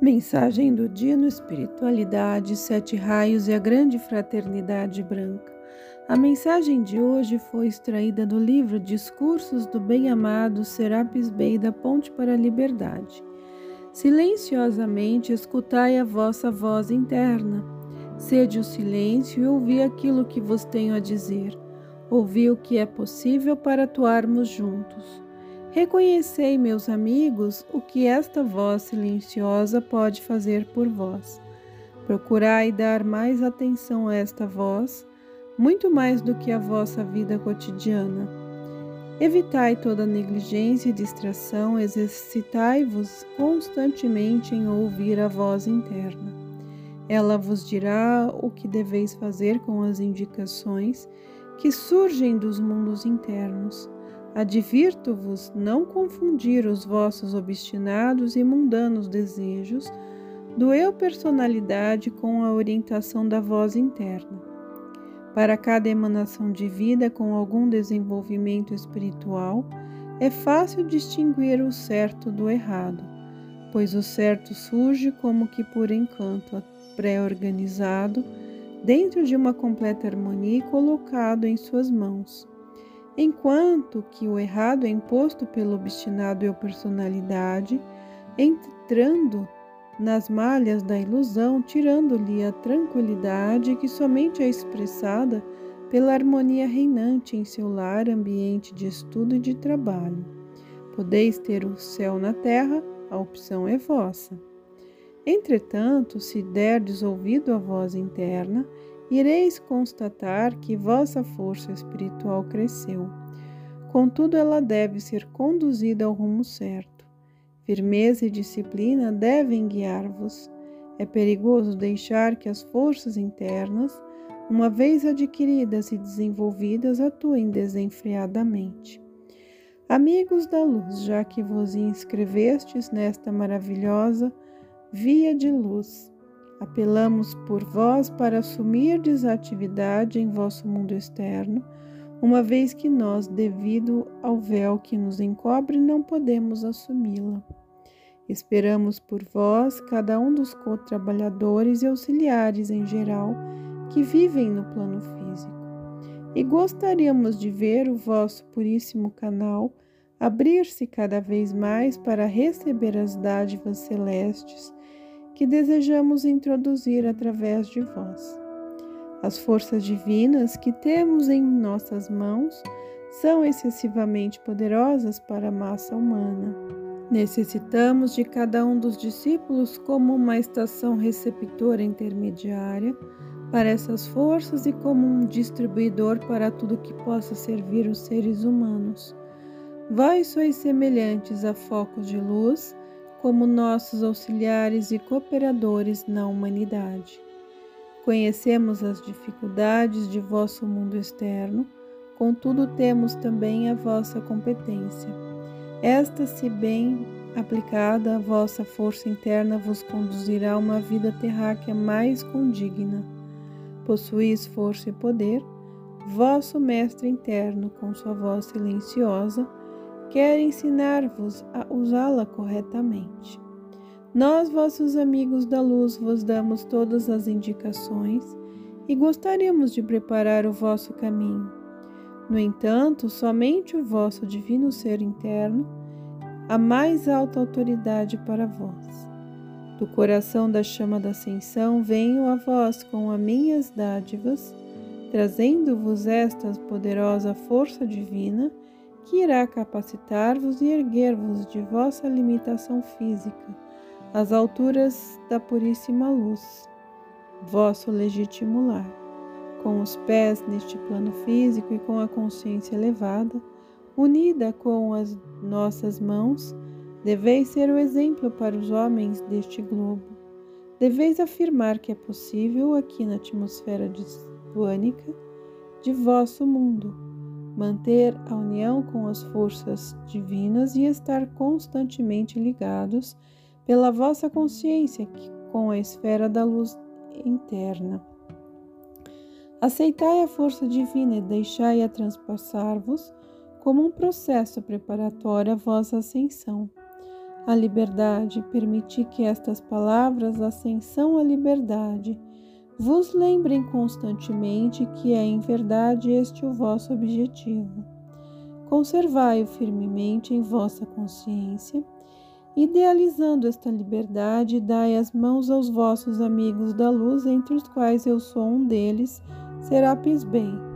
Mensagem do dia no Espiritualidade, Sete Raios e a Grande Fraternidade Branca. A mensagem de hoje foi extraída do livro Discursos do Bem-Amado Serapis Bey da Ponte para a Liberdade. Silenciosamente escutai a vossa voz interna. Sede o silêncio e ouvi aquilo que vos tenho a dizer. Ouvi o que é possível para atuarmos juntos. Reconhecei, meus amigos, o que esta voz silenciosa pode fazer por vós. Procurai dar mais atenção a esta voz, muito mais do que a vossa vida cotidiana. Evitai toda negligência e distração, exercitai-vos constantemente em ouvir a voz interna. Ela vos dirá o que deveis fazer com as indicações que surgem dos mundos internos Advirto-vos não confundir os vossos obstinados e mundanos desejos do eu personalidade com a orientação da voz interna. Para cada emanação de vida com algum desenvolvimento espiritual, é fácil distinguir o certo do errado, pois o certo surge como que por encanto pré-organizado, dentro de uma completa harmonia e colocado em suas mãos enquanto que o errado é imposto pelo obstinado eu personalidade, entrando nas malhas da ilusão, tirando-lhe a tranquilidade que somente é expressada pela harmonia reinante em seu lar, ambiente de estudo e de trabalho. Podeis ter o céu na terra, a opção é vossa. Entretanto, se derdes ouvido à voz interna, ireis constatar que vossa força espiritual cresceu. Contudo, ela deve ser conduzida ao rumo certo. Firmeza e disciplina devem guiar-vos. É perigoso deixar que as forças internas, uma vez adquiridas e desenvolvidas, atuem desenfreadamente. Amigos da luz, já que vos inscrevestes nesta maravilhosa via de luz, Apelamos por vós para assumir desatividade em vosso mundo externo, uma vez que nós, devido ao véu que nos encobre, não podemos assumi-la. Esperamos por vós, cada um dos co-trabalhadores e auxiliares em geral que vivem no plano físico. E gostaríamos de ver o vosso puríssimo canal abrir-se cada vez mais para receber as dádivas celestes que desejamos introduzir através de vós. As forças divinas que temos em nossas mãos são excessivamente poderosas para a massa humana. Necessitamos de cada um dos discípulos como uma estação receptora intermediária para essas forças e como um distribuidor para tudo que possa servir os seres humanos. Vós sois semelhantes a focos de luz como nossos auxiliares e cooperadores na humanidade. Conhecemos as dificuldades de vosso mundo externo, contudo temos também a vossa competência. Esta, se bem aplicada, a vossa força interna vos conduzirá a uma vida terráquea mais condigna. Possuís força e poder, vosso mestre interno, com sua voz silenciosa, quer ensinar-vos a usá-la corretamente. Nós, vossos amigos da luz, vos damos todas as indicações e gostaríamos de preparar o vosso caminho. No entanto, somente o vosso divino ser interno, a mais alta autoridade para vós. Do coração da chama da ascensão venho a vós com as minhas dádivas, trazendo-vos esta poderosa força divina que irá capacitar-vos e erguer-vos de vossa limitação física às alturas da puríssima luz, vosso legítimo lar. Com os pés neste plano físico e com a consciência elevada, unida com as nossas mãos, deveis ser o exemplo para os homens deste globo. Deveis afirmar que é possível, aqui na atmosfera disvânica, de vosso mundo manter a união com as forças divinas e estar constantemente ligados pela vossa consciência com a esfera da luz interna. Aceitai a força divina e deixai-a transpassar-vos como um processo preparatório à vossa ascensão. a liberdade, permiti que estas palavras, ascensão à liberdade, vos lembrem constantemente que é em verdade este o vosso objetivo. Conservai-o firmemente em vossa consciência, idealizando esta liberdade, dai as mãos aos vossos amigos da luz, entre os quais eu sou um deles, Serapis Bey